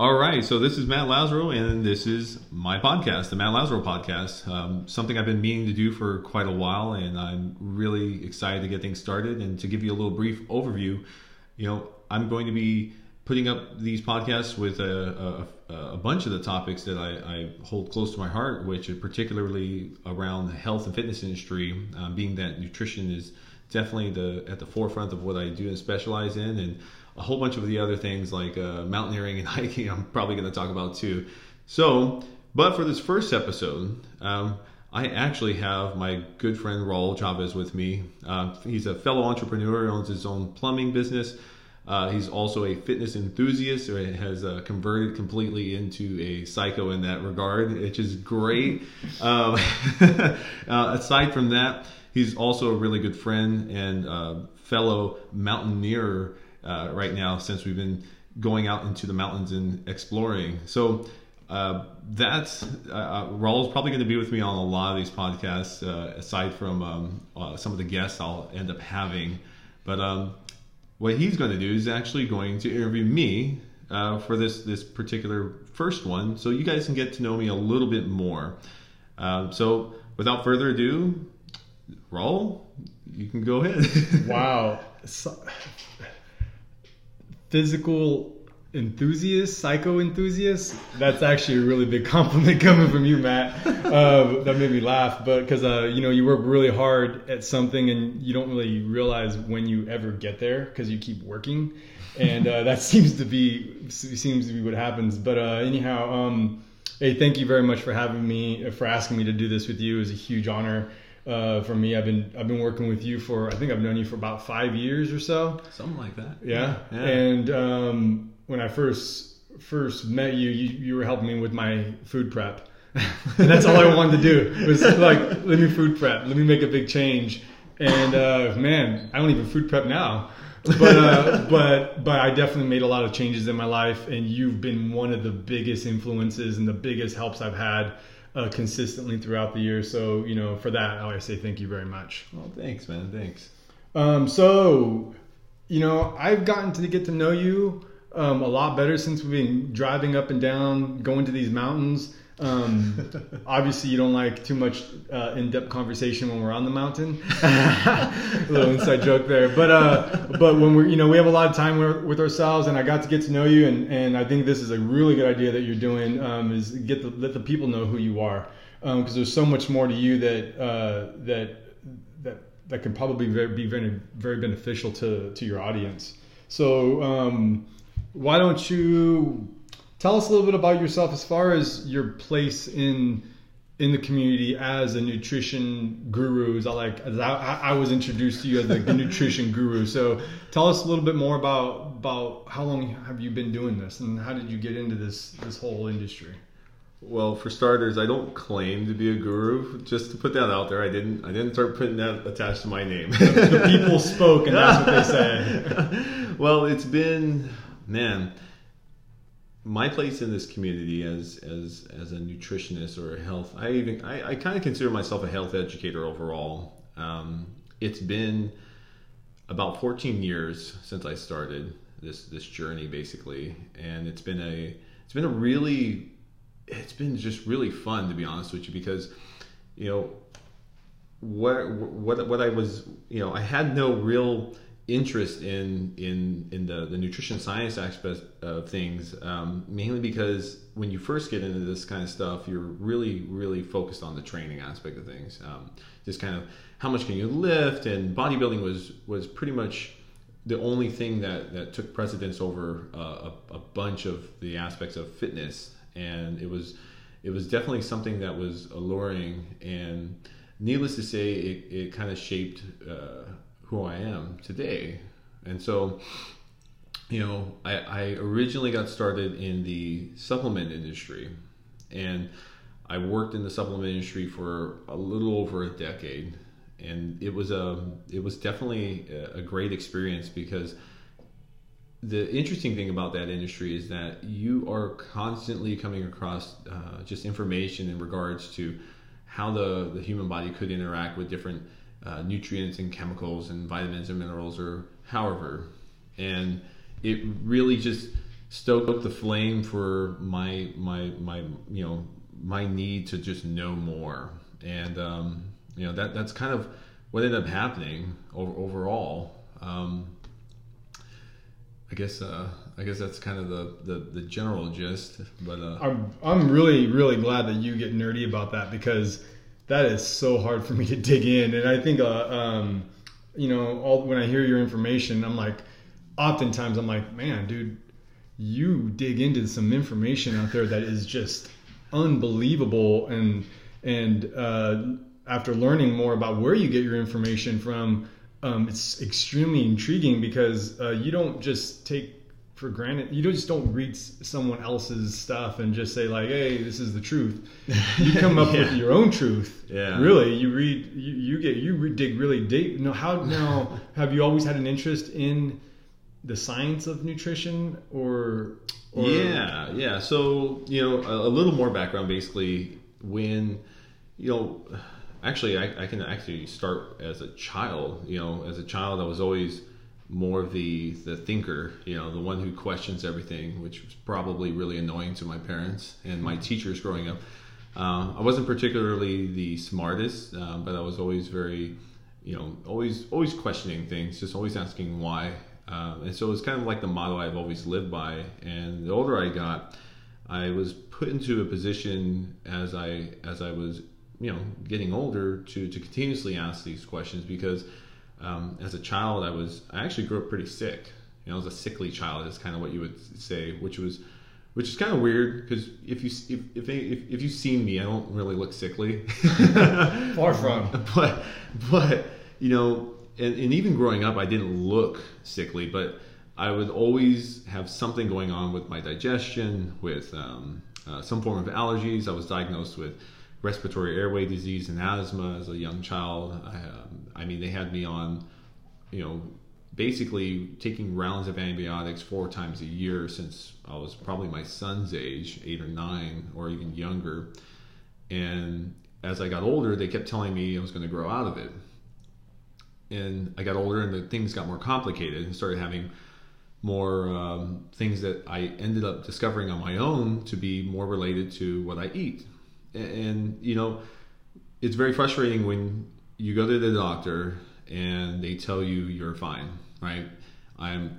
All right, so this is Matt Lazaro, and this is my podcast, the Matt Lazaro Podcast. Um, something I've been meaning to do for quite a while, and I'm really excited to get things started. And to give you a little brief overview, you know, I'm going to be putting up these podcasts with a, a, a bunch of the topics that I, I, hold close to my heart, which are particularly around the health and fitness industry, um, being that nutrition is definitely the at the forefront of what I do and specialize in, and a whole bunch of the other things like uh, mountaineering and hiking. I'm probably going to talk about too. So, but for this first episode, um, I actually have my good friend Raul Chavez with me. Uh, he's a fellow entrepreneur, owns his own plumbing business. Uh, he's also a fitness enthusiast, or has uh, converted completely into a psycho in that regard, which is great. Um, uh, aside from that, he's also a really good friend and uh, fellow mountaineer uh, right now since we've been going out into the mountains and exploring. So uh, that's uh, uh Raul's probably going to be with me on a lot of these podcasts, uh, aside from um, uh, some of the guests I'll end up having. But um, what he's going to do is actually going to interview me uh, for this this particular first one, so you guys can get to know me a little bit more. so without further ado, Raul, you can go ahead. wow. So, physical enthusiast, psycho enthusiast. That's actually a really big compliment coming from you, Matt. Uh, that made me laugh, but because uh, you know you work really hard at something and you don't really realize when you ever get there because you keep working, and uh, that seems to be seems to be what happens. But uh, anyhow, um, hey, thank you very much for having me, for asking me to do this with you. It was a huge honor uh, for me. I've been I've been working with you for I think I've known you for about five years or so. Something like that. Yeah. yeah. And um, when I first first met you, you, you were helping me with my food prep. and that's all I wanted to do was like let me food prep, let me make a big change. And uh, man, I don't even food prep now. but uh, but but I definitely made a lot of changes in my life, and you've been one of the biggest influences and the biggest helps I've had uh, consistently throughout the year. So, you know, for that, I always say thank you very much. Well, thanks, man. Thanks. Um, so, you know, I've gotten to get to know you um, a lot better since we've been driving up and down, going to these mountains. Um, obviously, you don't like too much uh, in-depth conversation when we're on the mountain. a little inside joke there, but uh, but when we're you know we have a lot of time with ourselves, and I got to get to know you, and, and I think this is a really good idea that you're doing um, is get the, let the people know who you are because um, there's so much more to you that uh, that that that can probably be very very beneficial to to your audience. So um, why don't you tell us a little bit about yourself as far as your place in in the community as a nutrition guru. As I like, as I, I was introduced to you as the nutrition guru. So tell us a little bit more about about how long have you been doing this, and how did you get into this this whole industry? Well, for starters, I don't claim to be a guru. Just to put that out there, I didn't. I didn't start putting that attached to my name. the people spoke, and that's what they say. well, it's been man my place in this community as as as a nutritionist or a health I even I, I kind of consider myself a health educator overall. Um, it's been about 14 years since I started this this journey basically, and it's been a it's been a really it's been just really fun to be honest with you because you know what what what I was you know I had no real interest in in in the, the nutrition science aspect of things um, mainly because when you first get into this kind of stuff you're really really focused on the training aspect of things. Um, just kind of how much can you lift? And bodybuilding was was pretty much the only thing that that took precedence over uh, a, a bunch of the aspects of fitness. And it was it was definitely something that was alluring. And needless to say it, it kind of shaped uh, who I am today. And so, you know, I, I originally got started in the supplement industry and I worked in the supplement industry for a little over a decade. And it was a, it was definitely a great experience because the interesting thing about that industry is that you are constantly coming across uh, just information in regards to how the, the human body could interact with different uh, nutrients and chemicals and vitamins and minerals or however and it really just stoke the flame for my my my you know my need to just know more, and um, you know that that's kind of what ended up happening over, overall. Um, I guess uh, I guess that's kind of the, the, the general gist. But uh, I'm I'm really really glad that you get nerdy about that because that is so hard for me to dig in, and I think uh, um, you know all when I hear your information, I'm like, oftentimes I'm like, man, dude, you dig into some information out there that is just unbelievable, and and uh, after learning more about where you get your information from um, it's extremely intriguing because uh, you don't just take for granted. You just don't read someone else's stuff and just say like hey this is the truth. You come up yeah. with your own truth. Yeah. Really you read you, you get you dig really deep. You know how now have you always had an interest in the science of nutrition or, or yeah yeah. So you know a, a little more background basically when you know actually I, I, can actually start as a child you know as a child i was always more of the the thinker you know the one who questions everything which was probably really annoying to my parents and my teachers growing up. Uh, i wasn't particularly the smartest uh, but i was always very you know always always questioning things just always asking why. Uh, and so it's kind of like the motto i've always lived by. And the older i got i was put into a position as i as i was you know getting older to to continuously ask these questions because um, as a child I was I actually grew up pretty sick. You know, I was a sickly child is kind of what you would say, which was which is kind of weird because if you if, if if if you've seen me, I don't really look sickly. Far from. But but you know, and, and even growing up, I didn't look sickly, but I would always have something going on with my digestion, with um, uh, some form of allergies. I was diagnosed with respiratory airway disease and asthma as a young child. I, um, I mean, they had me on, you know, basically taking rounds of antibiotics four times a year since I was probably my son's age, eight or nine, or even younger. And as I got older, they kept telling me I was going to grow out of it. And I got older, and the things got more complicated, and started having more um, things that I ended up discovering on my own to be more related to what I eat and you know it's very frustrating when you go to the doctor and they tell you you're fine right? I'm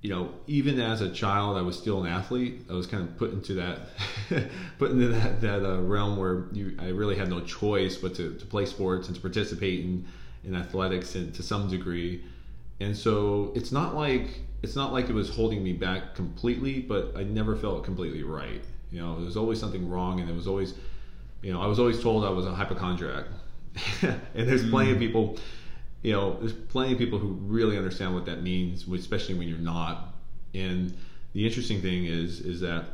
you know even as a child i was still an athlete. I was kind of put into that put into that that uh, realm where you i really had no choice but to, to play sports and to participate in in athletics and to some degree. And so it's not like it's not like it was holding me back completely but i never felt completely right. You know there was always something wrong and it was always you know, I was always told I was a hypochondriac, and there's plenty of mm. people, you know, there's plenty of people who really understand what that means, especially when you're not. And the interesting thing is, is that,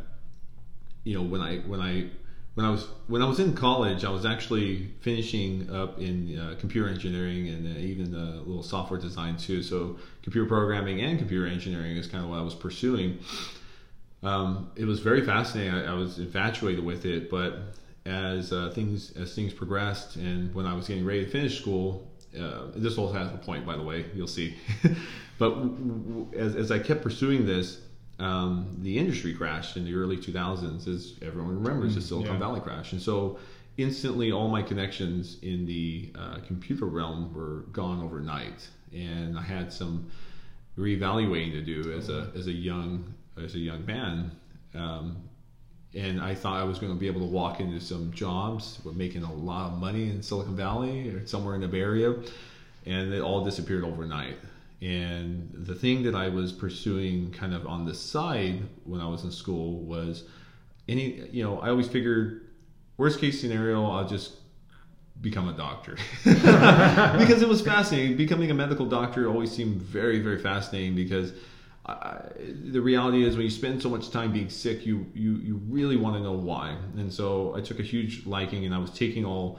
you know, when I when I when I was when I was in college, I was actually finishing up in uh, computer engineering and uh, even a little software design too. So computer programming and computer engineering is kind of what I was pursuing. Um, it was very fascinating. I, I, was infatuated with it, but as uh, things as things progressed, and when I was getting ready to finish school, uh, this all has a point, by the way. You'll see. but w- w- as, as I kept pursuing this, um, the industry crashed in the early 2000s, as everyone remembers, the mm, Silicon yeah. Valley crash, and so instantly all my connections in the uh, computer realm were gone overnight, and I had some reevaluating to do as a as a young as a young man. Um, and I thought I was going to be able to walk into some jobs, making a lot of money in Silicon Valley or somewhere in the Bay Area, and it all disappeared overnight. And the thing that I was pursuing kind of on the side when I was in school was any, you know, I always figured worst case scenario, I'll just become a doctor because it was fascinating. Becoming a medical doctor always seemed very, very fascinating because I, the reality is when you spend so much time being sick, you you you really want to know why. And so I took a huge liking, and I was taking all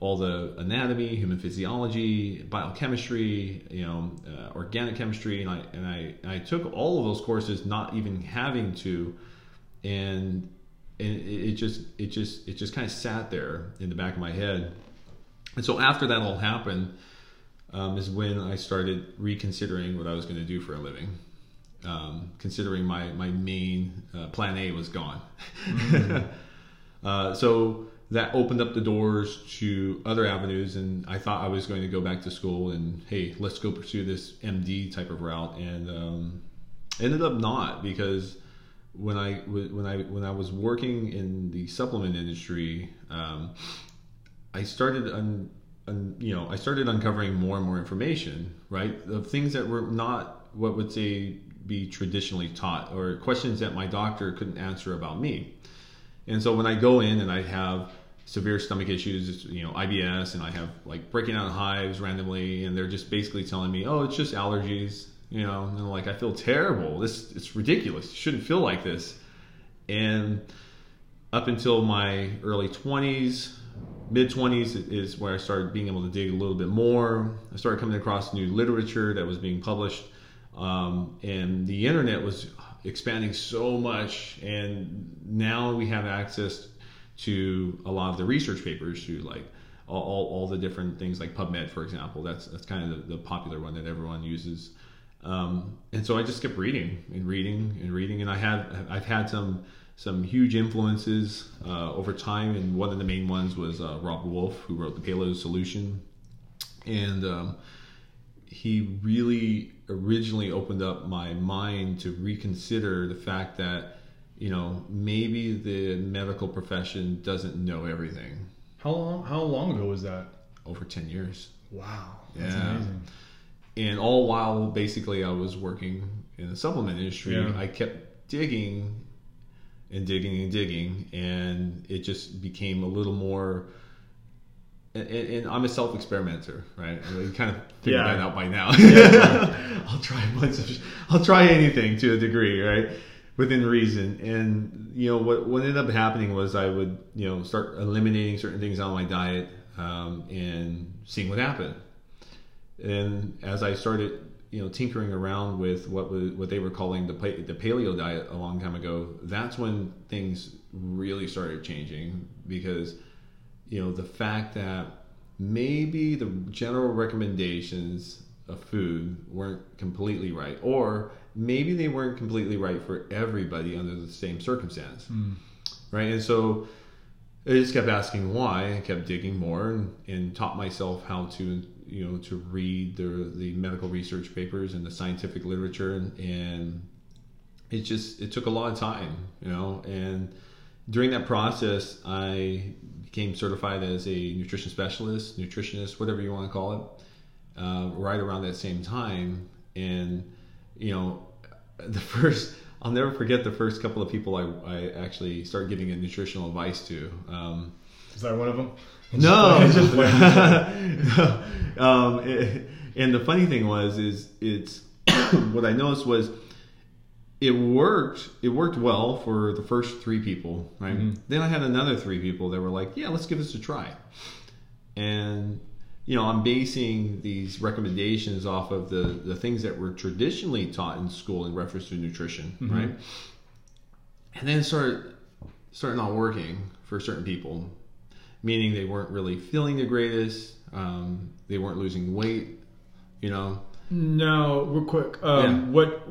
all the anatomy, human physiology, biochemistry, you know, uh, organic chemistry, and I and I and I took all of those courses, not even having to, and and it, just it just it just kind of sat there in the back of my head. And so after that all happened, um, is when I started reconsidering what I was going to do for a living um, considering my my main uh, plan A was gone. uh, so that opened up the doors to other avenues, and I thought I was going to go back to school and hey, let's go pursue this MD type of route, and um, ended up not because when I when I when I was working in the supplement industry, um, I started un, un, you know I started uncovering more and more information, right, of things that were not what would say be traditionally taught or questions that my doctor couldn't answer about me. And so when I go in and I have severe stomach issues, you know, IBS, and I have like breaking out hives randomly, and they're just basically telling me, oh, it's just allergies, you know, and like, I feel terrible. This it's ridiculous. You shouldn't feel like this. And up until my early 20s, mid 20s is where I started being able to dig a little bit more. I started coming across new literature that was being published, um, and the internet was expanding so much. And now we have access to a lot of the research papers, to like all, all, all the different things like PubMed, for example. That's that's kind of the, the popular one that everyone uses. Um, and so I just kept reading and reading and reading, and I had I've had some some huge influences uh, over time, and one of the main ones was uh, Robb Wolf, who wrote the Paleo Solution, and um, he really originally opened up my mind to reconsider the fact that you know maybe the medical profession doesn't know everything. How long? How long ago was that? Over ten years. Wow, that's Yeah. amazing. and all while basically I was working in the supplement industry, Yeah. I kept digging and digging and digging, and it just became a little more. And, and I'm a self experimenter, right? I You kind of figured Yeah. that out by now. I'll try a bunch of, I'll try anything to a degree, right? Within reason, and you know what what ended up happening was I would you know start eliminating certain things out of my diet um, and seeing what happened and as I started, you know, tinkering around with what was, what they were calling the the paleo diet a long time ago, that's when things really started changing because, you know, the fact that maybe the general recommendations of food weren't completely right, or maybe they weren't completely right for everybody under the same circumstance, hmm. right? And so I just kept asking why. I kept digging more and, and taught myself how to, you know, to read the the medical research papers and the scientific literature, and, and it just it took a lot of time, you know. And during that process, I became certified as a nutrition specialist, nutritionist, whatever you want to call it, uh, right around that same time. And you know, the first I'll never forget the first couple of people I, I actually started giving a nutritional advice to. Um, Is that one of them? no, like- um, it- and the funny thing was, is it's what I noticed was it worked. It worked well for the first three people, right? Then I had another three people that were like, "Yeah, let's give this a try." And you know, I'm basing these recommendations off of the the things that were traditionally taught in school in reference to nutrition, right? And then it started started not working for certain people, meaning they weren't really feeling the greatest. Um, they weren't losing weight, you know. No, real quick. Um, Yeah. What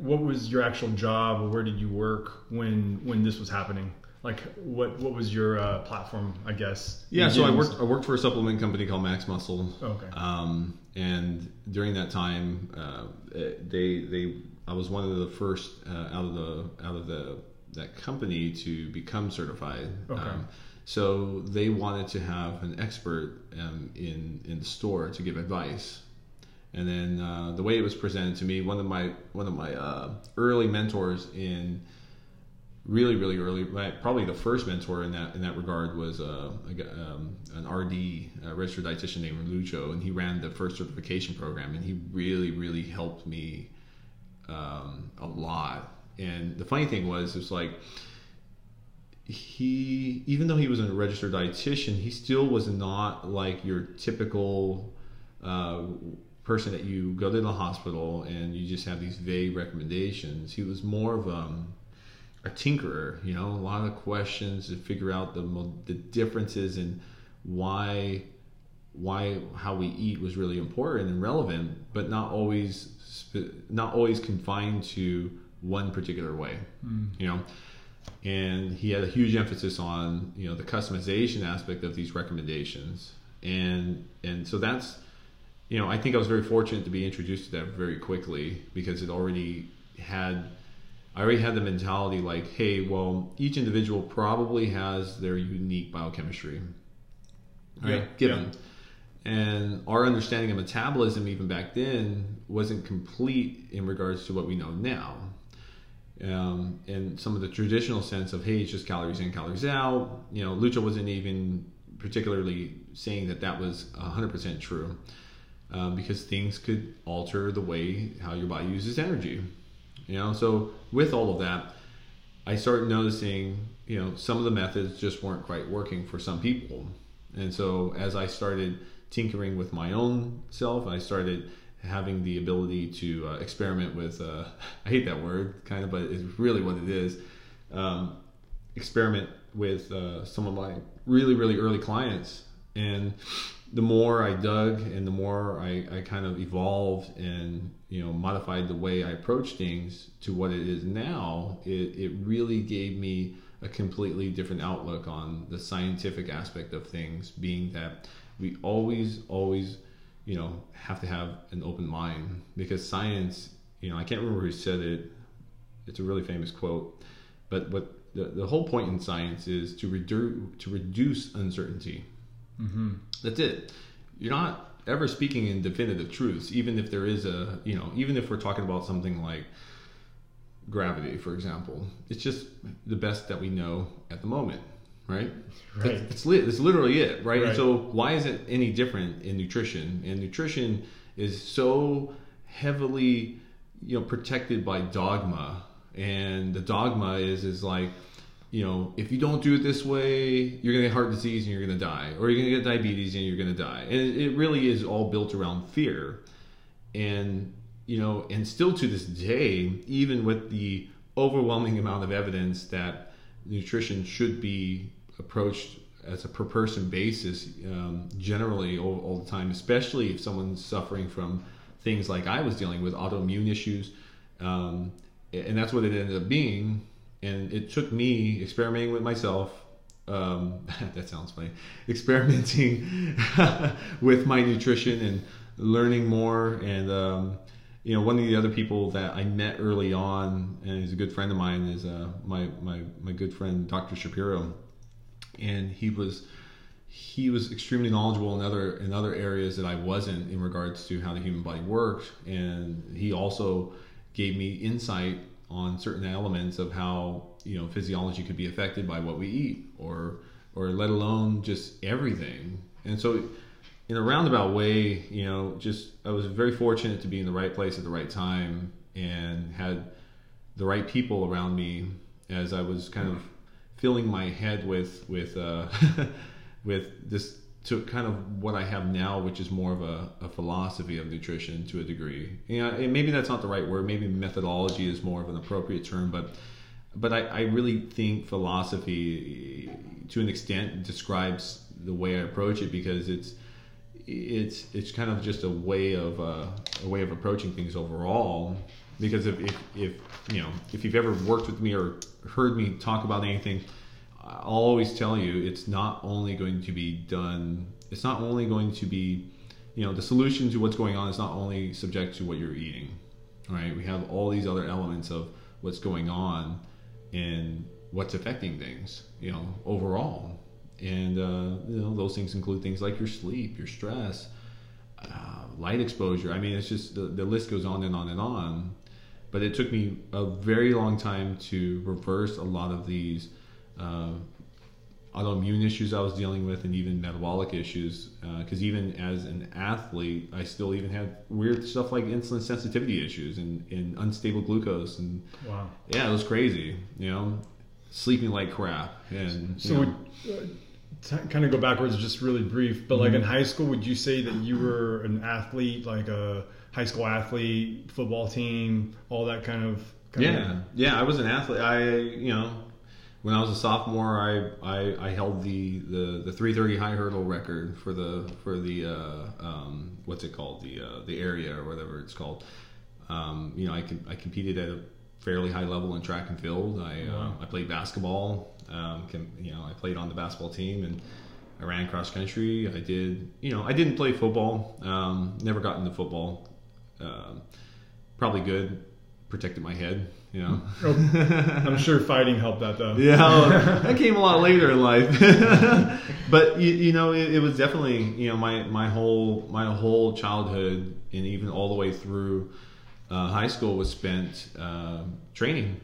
what was your actual job, or where did you work when when this was happening? Like, what what was your uh, platform? I guess. Yeah, so I worked I worked for a supplement company called Max Muscle. Okay. Um, and during that time, uh, they they I was one of the first uh, out of the out of the that company to become certified. Okay. Um, so they wanted to have an expert um, in in the store to give advice. And then uh, the way it was presented to me, one of my one of my uh, early mentors in really really early probably the first mentor in that in that regard was uh, a um, an RD registered dietitian named Lucho and he ran the first certification program and he really really helped me um, a lot. And the funny thing was it was like he even though he was a registered dietitian he still was not like your typical uh, person that you go to the hospital and you just have these vague recommendations he was more of um, a tinkerer you know a lot of questions to figure out the the differences and why why how we eat was really important and relevant, but not always not always confined to one particular way. Mm. You know, and he had a huge emphasis on you know the customization aspect of these recommendations, and and so that's you know I think I was very fortunate to be introduced to that very quickly because it already had I already had the mentality like, hey, well, each individual probably has their unique biochemistry, right? Yeah, Given. Yeah. And our understanding of metabolism, even back then, wasn't complete in regards to what we know now. Um, and some of the traditional sense of, hey, it's just calories in, calories out. You know, Lucha wasn't even particularly saying that that was 100% true um, because things could alter the way how your body uses energy. You know, so with all of that, I started noticing, you know, some of the methods just weren't quite working for some people. And so as I started tinkering with my own self, I started having the ability to uh, experiment with, uh, I hate that word kind of, but it's really what it is. Um, experiment with uh, some of my really, really early clients. And the more I dug and the more I, I kind of evolved and you know modified the way I approach things to what it is now, it, it really gave me a completely different outlook on the scientific aspect of things, being that we always, always, you know, have to have an open mind because science, you know, I can't remember who said it. It's a really famous quote, but what the, the whole point in science is to reduce to reduce uncertainty. Mm-hmm. That's it. You're not ever speaking in definitive truths, even if there is a, you know, even if we're talking about something like gravity, for example. It's just the best that we know at the moment, right? Right. It's, li- it's literally it, right? right? And so why is it any different in nutrition? And nutrition is so heavily, you know, protected by dogma. And the dogma is is like you know, if you don't do it this way, you're going to get heart disease and you're going to die, or you're going to get diabetes and you're going to die. And it, really is all built around fear. And, you know, and still to this day, even with the overwhelming amount of evidence that nutrition should be approached as a per person basis, um, generally all, all the time, especially if someone's suffering from things like I was dealing with autoimmune issues. Um, and that's what it ended up being and it took me experimenting with myself. Um, that sounds funny. Experimenting with my nutrition and learning more. And um, you know, one of the other people that I met early on, and he's a good friend of mine, is uh, my my my good friend Dr. Shapiro, and he was he was extremely knowledgeable in other in other areas that I wasn't in regards to how the human body works, and he also gave me insight on certain elements of how you know physiology could be affected by what we eat or or let alone just everything. And so in a roundabout way you know just i was very fortunate to be in the right place at the right time and had the right people around me as i was kind of filling my head with with uh, with this to kind of what I have now, which is more of a, a philosophy of nutrition to a degree. You know, maybe that's not the right word. Maybe methodology is more of an appropriate term, but but I, I really think philosophy, to an extent, describes the way I approach it because it's it's it's kind of just a way of uh, a way of approaching things overall. Because if, if if you know if you've ever worked with me or heard me talk about anything I'll always tell you it's not only going to be done, it's not only going to be, you know, the solution to what's going on is not only subject to what you're eating, right? We have all these other elements of what's going on and what's affecting things, you know, overall. And, uh, you know, those things include things like your sleep, your stress, uh, light exposure. I mean, it's just the, the list goes on and on and on. But it took me a very long time to reverse a lot of these uh, autoimmune issues I was dealing with, and even metabolic issues. Because uh, even as an athlete, I still even had weird stuff like insulin sensitivity issues and, and unstable glucose. And wow, yeah, it was crazy. You know, sleeping like crap. And so, would, uh, t- kind of go backwards, just really brief. But mm-hmm. like in high school, would you say that you were an athlete, like a high school athlete, football team, all that kind of? Kind yeah, of... yeah. I was an athlete. I you know when I was a sophomore, I, I, I held the, the, the 330 high hurdle record for the for the uh, um, what's it called the uh, the area or whatever it's called. Um, you know, I I competed at a fairly high level in track and field. I uh, I played basketball. Um, can, you know, I played on the basketball team and I ran cross country. I did you know I didn't play football. Um, never got into football. Um, probably good. Protected my head. You know. I'm sure fighting helped that though. Yeah, well, that came a lot later in life. but you, you know, it, it was definitely you know my my whole my whole childhood and even all the way through uh, high school was spent uh, training.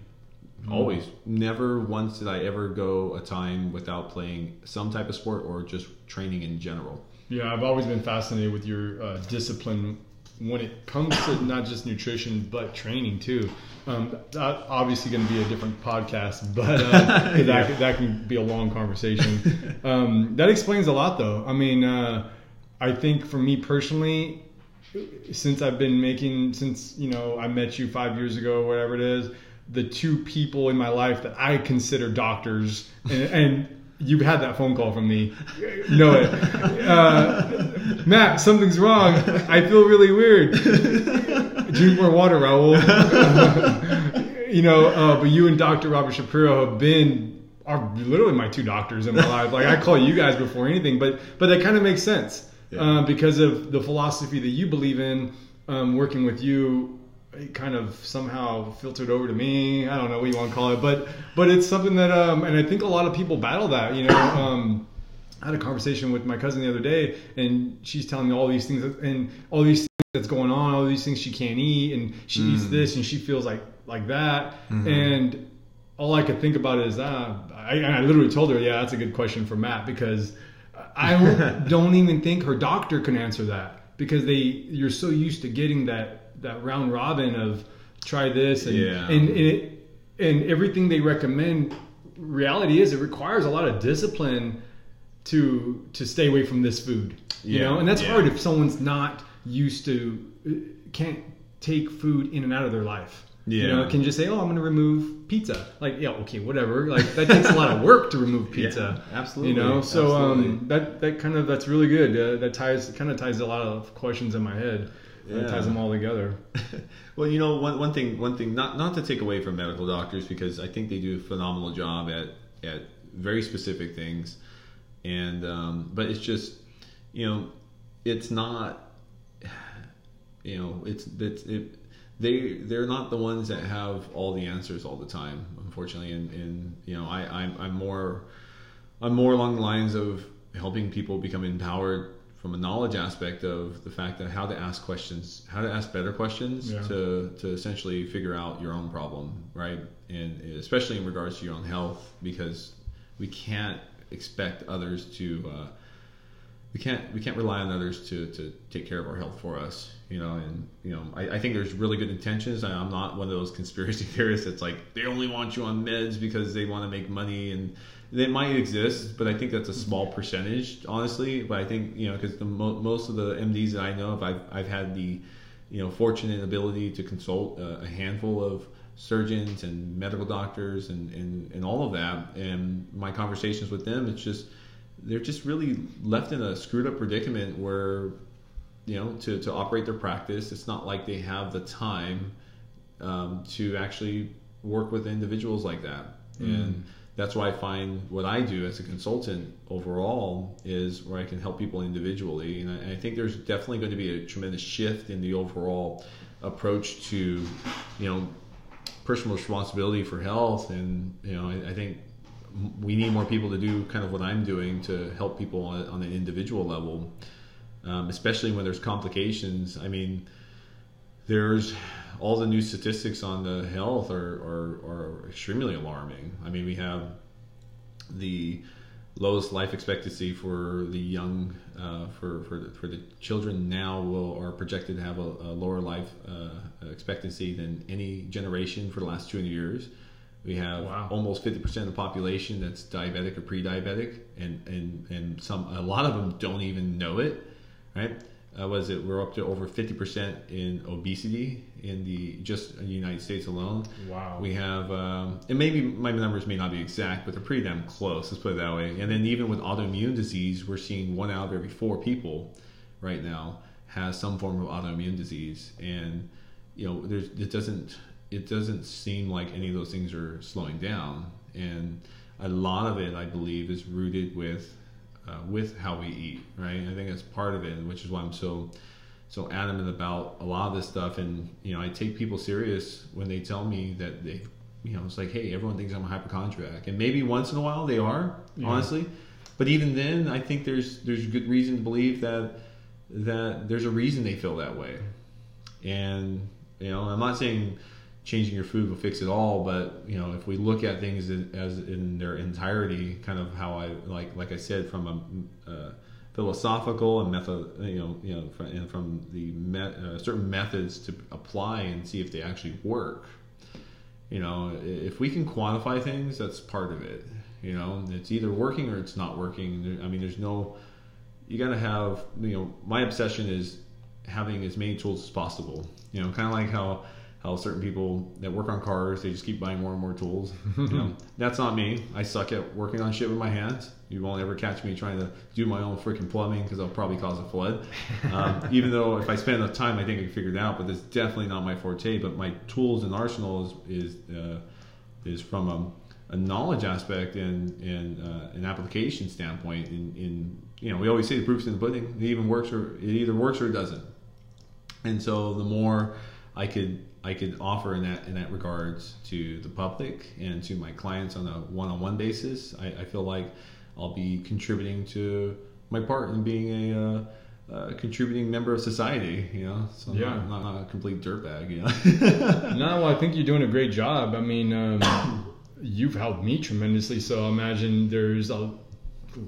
Always, never once did I ever go a time without playing some type of sport or just training in general. Yeah, I've always been fascinated with your uh, discipline when it comes to not just nutrition but training too. Um, that obviously going to be a different podcast, but uh, 'cause that, that can be a long conversation. Um, that explains a lot, though. I mean, uh, I think for me personally, since I've been making since you know I met you five years ago, or whatever it is, the two people in my life that I consider doctors, and, and you've had that phone call from me, know it. Uh, Matt, something's wrong. I feel really weird. Drink more water, Raul. you know, uh, but you and Dr. Robert Shapiro have been are literally my two doctors in my life. Like I call you guys before anything, but but that kind of makes sense Yeah. uh, because of the philosophy that you believe in. Um, working with you, it kind of somehow filtered over to me. I don't know what you want to call it, but but it's something that um, and I think a lot of people battle that. You know. Um, I had a conversation with my cousin the other day, and she's telling me all these things and all these things that's going on, all these things she can't eat, and she eats this and she feels like like that, and all I could think about is uh, I, and I literally told her, yeah, that's a good question for Matt because I don't, don't even think her doctor can answer that because they you're so used to getting that that round robin of try this and Yeah. and, and it and everything they recommend. Reality is it requires a lot of discipline to to stay away from this food. You Yeah, know, and that's yeah. hard if someone's not used to uh, can't take food in and out of their life. You Yeah. know, can just say, "Oh, I'm going to remove pizza." Like, yeah, okay, whatever. Like that takes a lot of work to remove pizza. Yeah, absolutely, You know, so absolutely. um, that that kind of that's really good. Uh, that ties kind of ties a lot of questions in my head. Yeah. ties them all together. Well, you know, one, one thing, one thing, not not to take away from medical doctors because I think they do a phenomenal job at at very specific things, and um, but it's just, you know, it's not, you know, it's it's it, they they're not the ones that have all the answers all the time, unfortunately, and and you know, I I'm, I'm more I'm more along the lines of helping people become empowered from a knowledge aspect of the fact that how to ask questions, how to ask better questions Yeah. to, to essentially figure out your own problem, right? And especially in regards to your own health, because we can't expect others to, uh, we can't we can't rely on others to, to take care of our health for us you know and you know I, I think there's really good intentions I, i'm not one of those conspiracy theorists that's like they only want you on meds because they want to make money and they might exist but i think that's a small percentage honestly. But i think you know because the mo- most of the mds that i know of I've, I've had the you know fortunate ability to consult a, a handful of surgeons and medical doctors and, and, and all of that. And my conversations with them it's just they're just really left in a screwed up predicament where you know to, to operate their practice it's not like they have the time um, to actually work with individuals like that and that's why i find what i do as a consultant overall is where i can help people individually. And I, and I think there's definitely going to be a tremendous shift in the overall approach to you know personal responsibility for health. And you know I, I think we need more people to do kind of what I'm doing to help people on, on an individual level, um, especially when there's complications. I mean, there's all the new statistics on the health are, are, are extremely alarming. I mean, we have the lowest life expectancy for the young, uh, for, for, the, for the children now will are projected to have a, a lower life uh, expectancy than any generation for the last 200 years. We have Wow. almost 50% of the population that's diabetic or pre-diabetic, and, and, and some a lot of them don't even know it, right? Uh, was it we're up to over 50% in obesity in the just in the United States alone. Wow. We have, um, and maybe my numbers may not be exact, but they're pretty damn close. Let's put it that way. And then even with autoimmune disease, we're seeing one out of every four people right now has some form of autoimmune disease, and you know, there's it doesn't it doesn't seem like any of those things are slowing down, and a lot of it, I believe, is rooted with uh, with how we eat, right? I think that's part of it, which is why I'm so so adamant about a lot of this stuff. And you know, I take people serious when they tell me that they, you know, it's like, hey, everyone thinks I'm a hypochondriac, and maybe once in a while they are, Yeah. honestly. But even then, I think there's there's good reason to believe that that there's a reason they feel that way. And you know, I'm not saying changing your food will fix it all, but you know, if we look at things in- as in their entirety, kind of how I like, like I said, from a uh, philosophical and method, you know, you know, from, and from the me- uh, certain methods to apply and see if they actually work. You know, if we can quantify things, that's part of it. You know, it's either working or it's not working. I mean, there's no. You got to have. You know, my obsession is having as many tools as possible. You know, kind of like how how certain people that work on cars they just keep buying more and more tools. you know, that's not me. I suck at working on shit with my hands. You won't ever catch me trying to do my own freaking plumbing because I'll probably cause a flood. Um, even though if I spend enough time, I think I can figure it out. But it's definitely not my forte. But my tools and arsenal is is uh, is from a, a knowledge aspect and and uh, an application standpoint. In, in you know, we always say the proof's in the pudding. It even works or it either works or it doesn't. And so the more I could I could offer in that in that regards to the public and to my clients on a one-on-one basis, I, I feel like I'll be contributing to my part in being a uh, uh, contributing member of society. You know, so I'm Yeah. not, not, not a complete dirtbag. You know. No, well, I think you're doing a great job. I mean, um, you've helped me tremendously. So I imagine there's a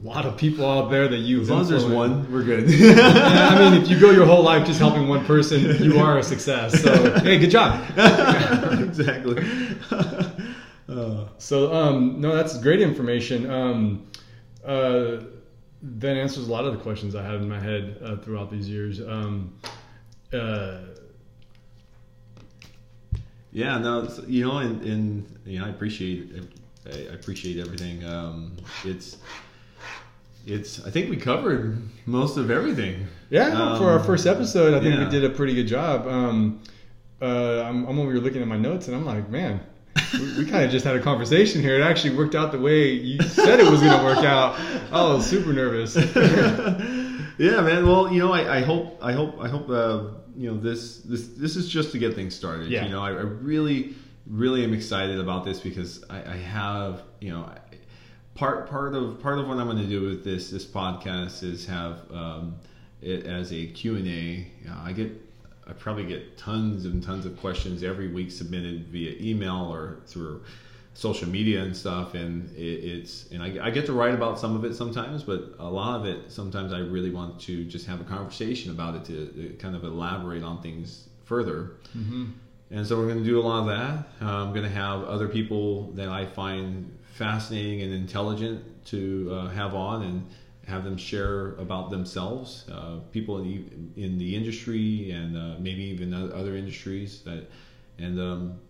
lot of people out there that you. as long as there's one, we're good. Yeah, I mean, if you go your whole life just helping one person, you are a success. So hey, good job. exactly. uh, So um, no, that's great information. Um, uh, that answers a lot of the questions I had in my head uh, throughout these years. Um, uh, Yeah, no, you know, and, and you know, I appreciate, I I appreciate everything. Um, it's, it's. I think we covered most of everything. yeah, for our Um, first episode, I think yeah. we did a pretty good job. Um, uh, I'm, I'm over here looking at my notes, and I'm like, man, we, we kind of just had a conversation here. It actually worked out the way you said it was going to work out. I was super nervous. yeah, man. Well, you know, I, I hope, I hope, I hope, uh, you know, this, this, this is just to get things started. Yeah. You know, I, I really, really am excited about this because I, I have, you know, I- part, part of, part of what I'm going to do with this, this podcast is have um, it as a Q and A. Know, I get, I probably get tons and tons of questions every week submitted via email or through social media and stuff and it, it's and I, I get to write about some of it sometimes but a lot of it sometimes i really want to just have a conversation about it to, to kind of elaborate on things further. Hmm and so we're going to do a lot of that. Uh, i'm going to have other people that i find fascinating and intelligent to uh, have on and have them share about themselves uh, people in the, in the industry and uh, maybe even other industries that and um,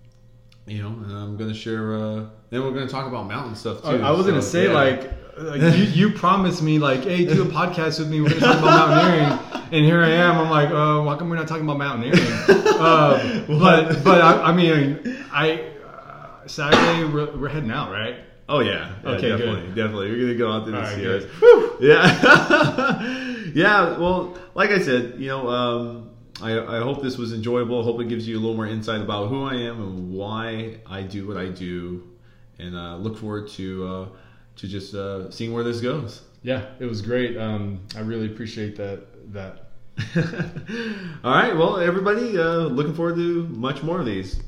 you know, and I'm gonna share. Uh, then we're gonna talk about mountain stuff too. I, was gonna say yeah. like, like you, you promised me like, hey, do a podcast with me. We're gonna talk about mountaineering, and here I am. I'm like, uh, why come we're not talking about mountaineering? uh, but but I, I mean, I uh, Saturday we're, we're heading out, right? Oh yeah, yeah Okay, good. definitely, definitely. We're gonna go out to All the right, Sierras. Yeah, yeah. Well, like I said, you know, um, I, I hope this was enjoyable. I hope it gives you a little more insight about who I am and why I do what I do, and uh, look forward to uh, to just uh, seeing where this goes. Yeah, it was great. Um, I really appreciate that. That All right. Well, everybody, uh, looking forward to much more of these.